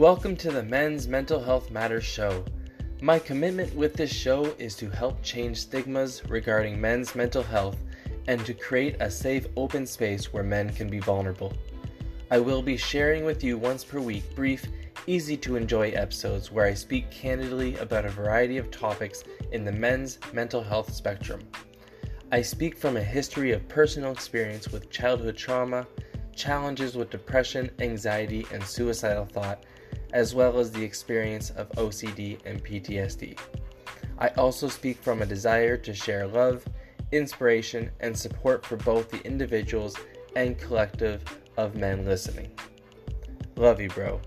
Welcome to the Men's Mental Health Matters Show. My commitment with this show is to help change stigmas regarding men's mental health and to create a safe, open space where men can be vulnerable. I will be sharing with you once per week brief, easy to enjoy episodes where I speak candidly about a variety of topics in the men's mental health spectrum. I speak from a history of personal experience with childhood trauma, challenges with depression, anxiety, and suicidal thought, as well as the experience of OCD and PTSD. I also speak from a desire to share love, inspiration, and support for both the individuals and collective of men listening. Love you, bro.